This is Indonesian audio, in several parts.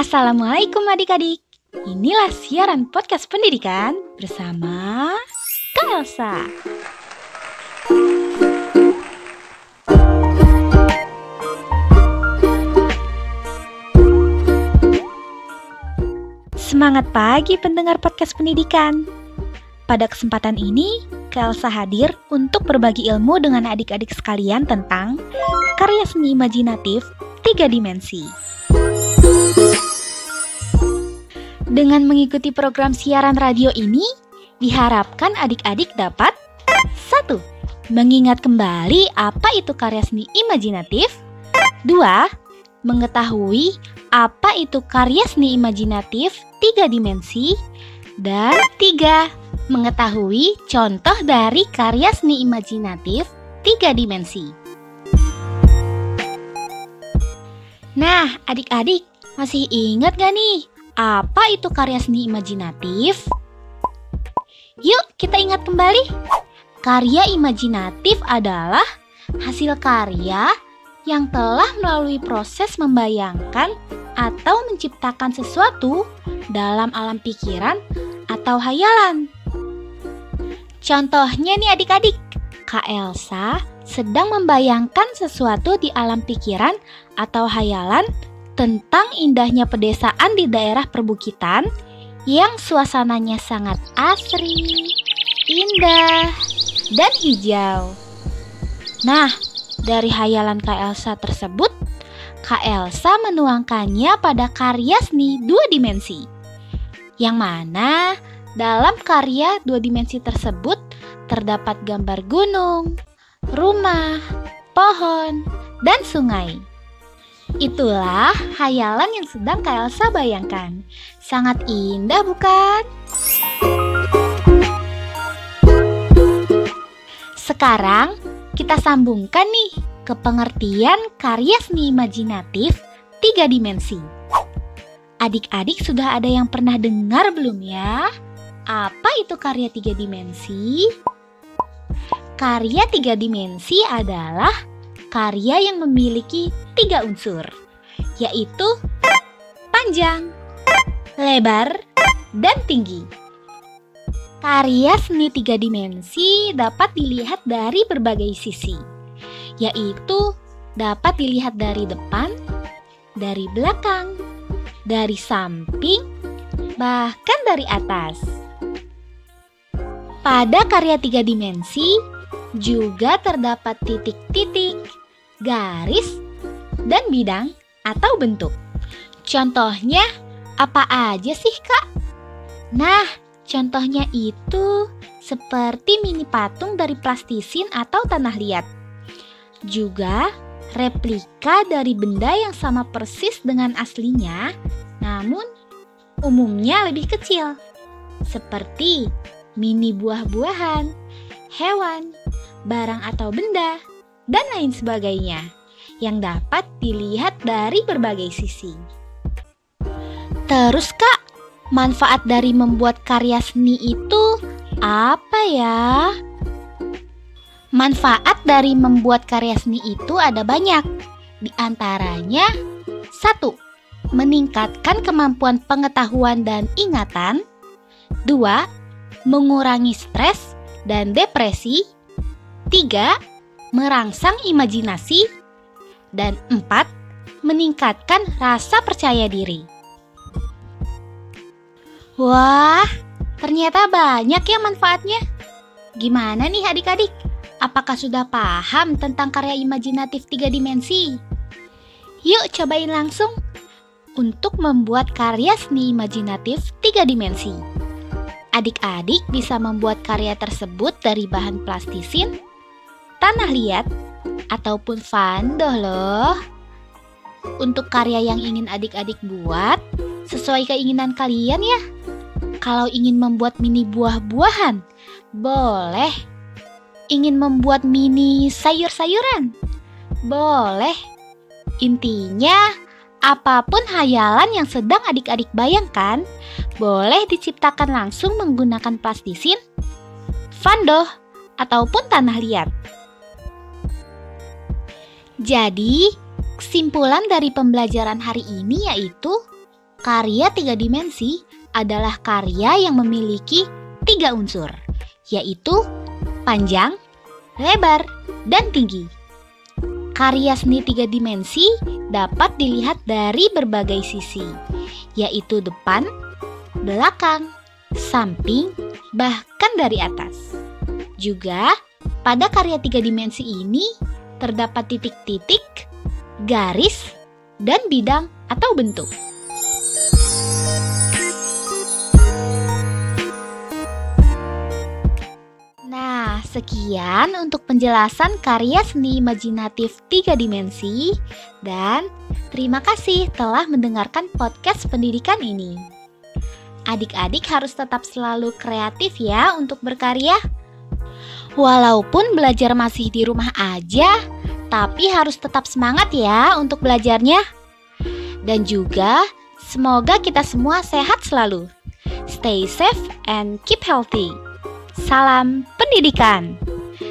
Assalamualaikum adik-adik. Inilah siaran podcast pendidikan bersama Kak Elsa. Semangat pagi pendengar podcast pendidikan. Pada kesempatan ini, Kak Elsa hadir untuk berbagi ilmu dengan adik-adik sekalian tentang karya seni imajinatif tiga dimensi. Dengan mengikuti program siaran radio ini, diharapkan adik-adik dapat 1. Mengingat kembali apa itu karya seni imajinatif 2. Mengetahui apa itu karya seni imajinatif tiga dimensi Dan 3. Mengetahui contoh dari karya seni imajinatif tiga dimensi Nah, adik-adik, masih ingat gak nih apa itu karya seni imajinatif? Yuk kita ingat kembali. Karya imajinatif adalah hasil karya yang telah melalui proses membayangkan atau menciptakan sesuatu dalam alam pikiran atau hayalan. Contohnya nih adik-adik, Kak Elsa sedang membayangkan sesuatu di alam pikiran atau hayalan tentang indahnya pedesaan di daerah perbukitan yang suasananya sangat asri, indah, dan hijau. Nah, dari hayalan Kak Elsa tersebut, Kak Elsa menuangkannya pada karya seni dua dimensi. Yang mana dalam karya dua dimensi tersebut terdapat gambar gunung, rumah, pohon, dan sungai. Itulah hayalan yang sedang Kak Elsa bayangkan. Sangat indah bukan? Sekarang kita sambungkan nih ke pengertian karya seni imajinatif tiga dimensi. Adik-adik sudah ada yang pernah dengar belum ya? Apa itu karya tiga dimensi? Karya tiga dimensi adalah karya yang memiliki tiga unsur, yaitu panjang, lebar, dan tinggi. Karya seni tiga dimensi dapat dilihat dari berbagai sisi, yaitu dapat dilihat dari depan, dari belakang, dari samping, bahkan dari atas. Pada karya tiga dimensi juga terdapat titik-titik, garis, dan bidang atau bentuk. Contohnya apa aja sih kak? Nah, contohnya itu seperti mini patung dari plastisin atau tanah liat. Juga replika dari benda yang sama persis dengan aslinya, namun umumnya lebih kecil. Seperti mini buah-buahan, hewan, barang atau benda, dan lain sebagainya yang dapat dilihat dari berbagai sisi. Terus kak, manfaat dari membuat karya seni itu apa ya? Manfaat dari membuat karya seni itu ada banyak. Di antaranya, satu, meningkatkan kemampuan pengetahuan dan ingatan. Dua, mengurangi stres dan depresi. Tiga, merangsang imajinasi, dan empat, meningkatkan rasa percaya diri. Wah, ternyata banyak ya manfaatnya. Gimana nih adik-adik? Apakah sudah paham tentang karya imajinatif tiga dimensi? Yuk cobain langsung untuk membuat karya seni imajinatif tiga dimensi. Adik-adik bisa membuat karya tersebut dari bahan plastisin, tanah liat, ataupun fandoh loh. Untuk karya yang ingin adik-adik buat, sesuai keinginan kalian ya. Kalau ingin membuat mini buah-buahan, boleh. Ingin membuat mini sayur-sayuran, boleh. Intinya, apa pun hayalan yang sedang adik-adik bayangkan, boleh diciptakan langsung menggunakan plastisin, fandoh, ataupun tanah liat. Jadi, kesimpulan dari pembelajaran hari ini yaitu Karya tiga dimensi adalah karya yang memiliki tiga unsur, yaitu panjang, lebar, dan tinggi. Karya seni tiga dimensi dapat dilihat dari berbagai sisi, yaitu depan, belakang, samping, bahkan dari atas. Juga, pada karya tiga dimensi ini terdapat titik-titik, garis, dan bidang atau bentuk. Nah, sekian untuk penjelasan karya seni imajinatif tiga dimensi dan terima kasih telah mendengarkan podcast pendidikan ini. Adik-adik harus tetap selalu kreatif ya untuk berkarya. Walaupun belajar masih di rumah aja, tapi harus tetap semangat ya untuk belajarnya. Dan juga semoga kita semua sehat selalu. Stay safe and keep healthy. Salam pendidikan.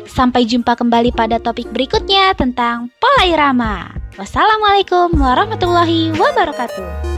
Sampai jumpa kembali pada topik berikutnya tentang pola irama. Wassalamualaikum warahmatullahi wabarakatuh.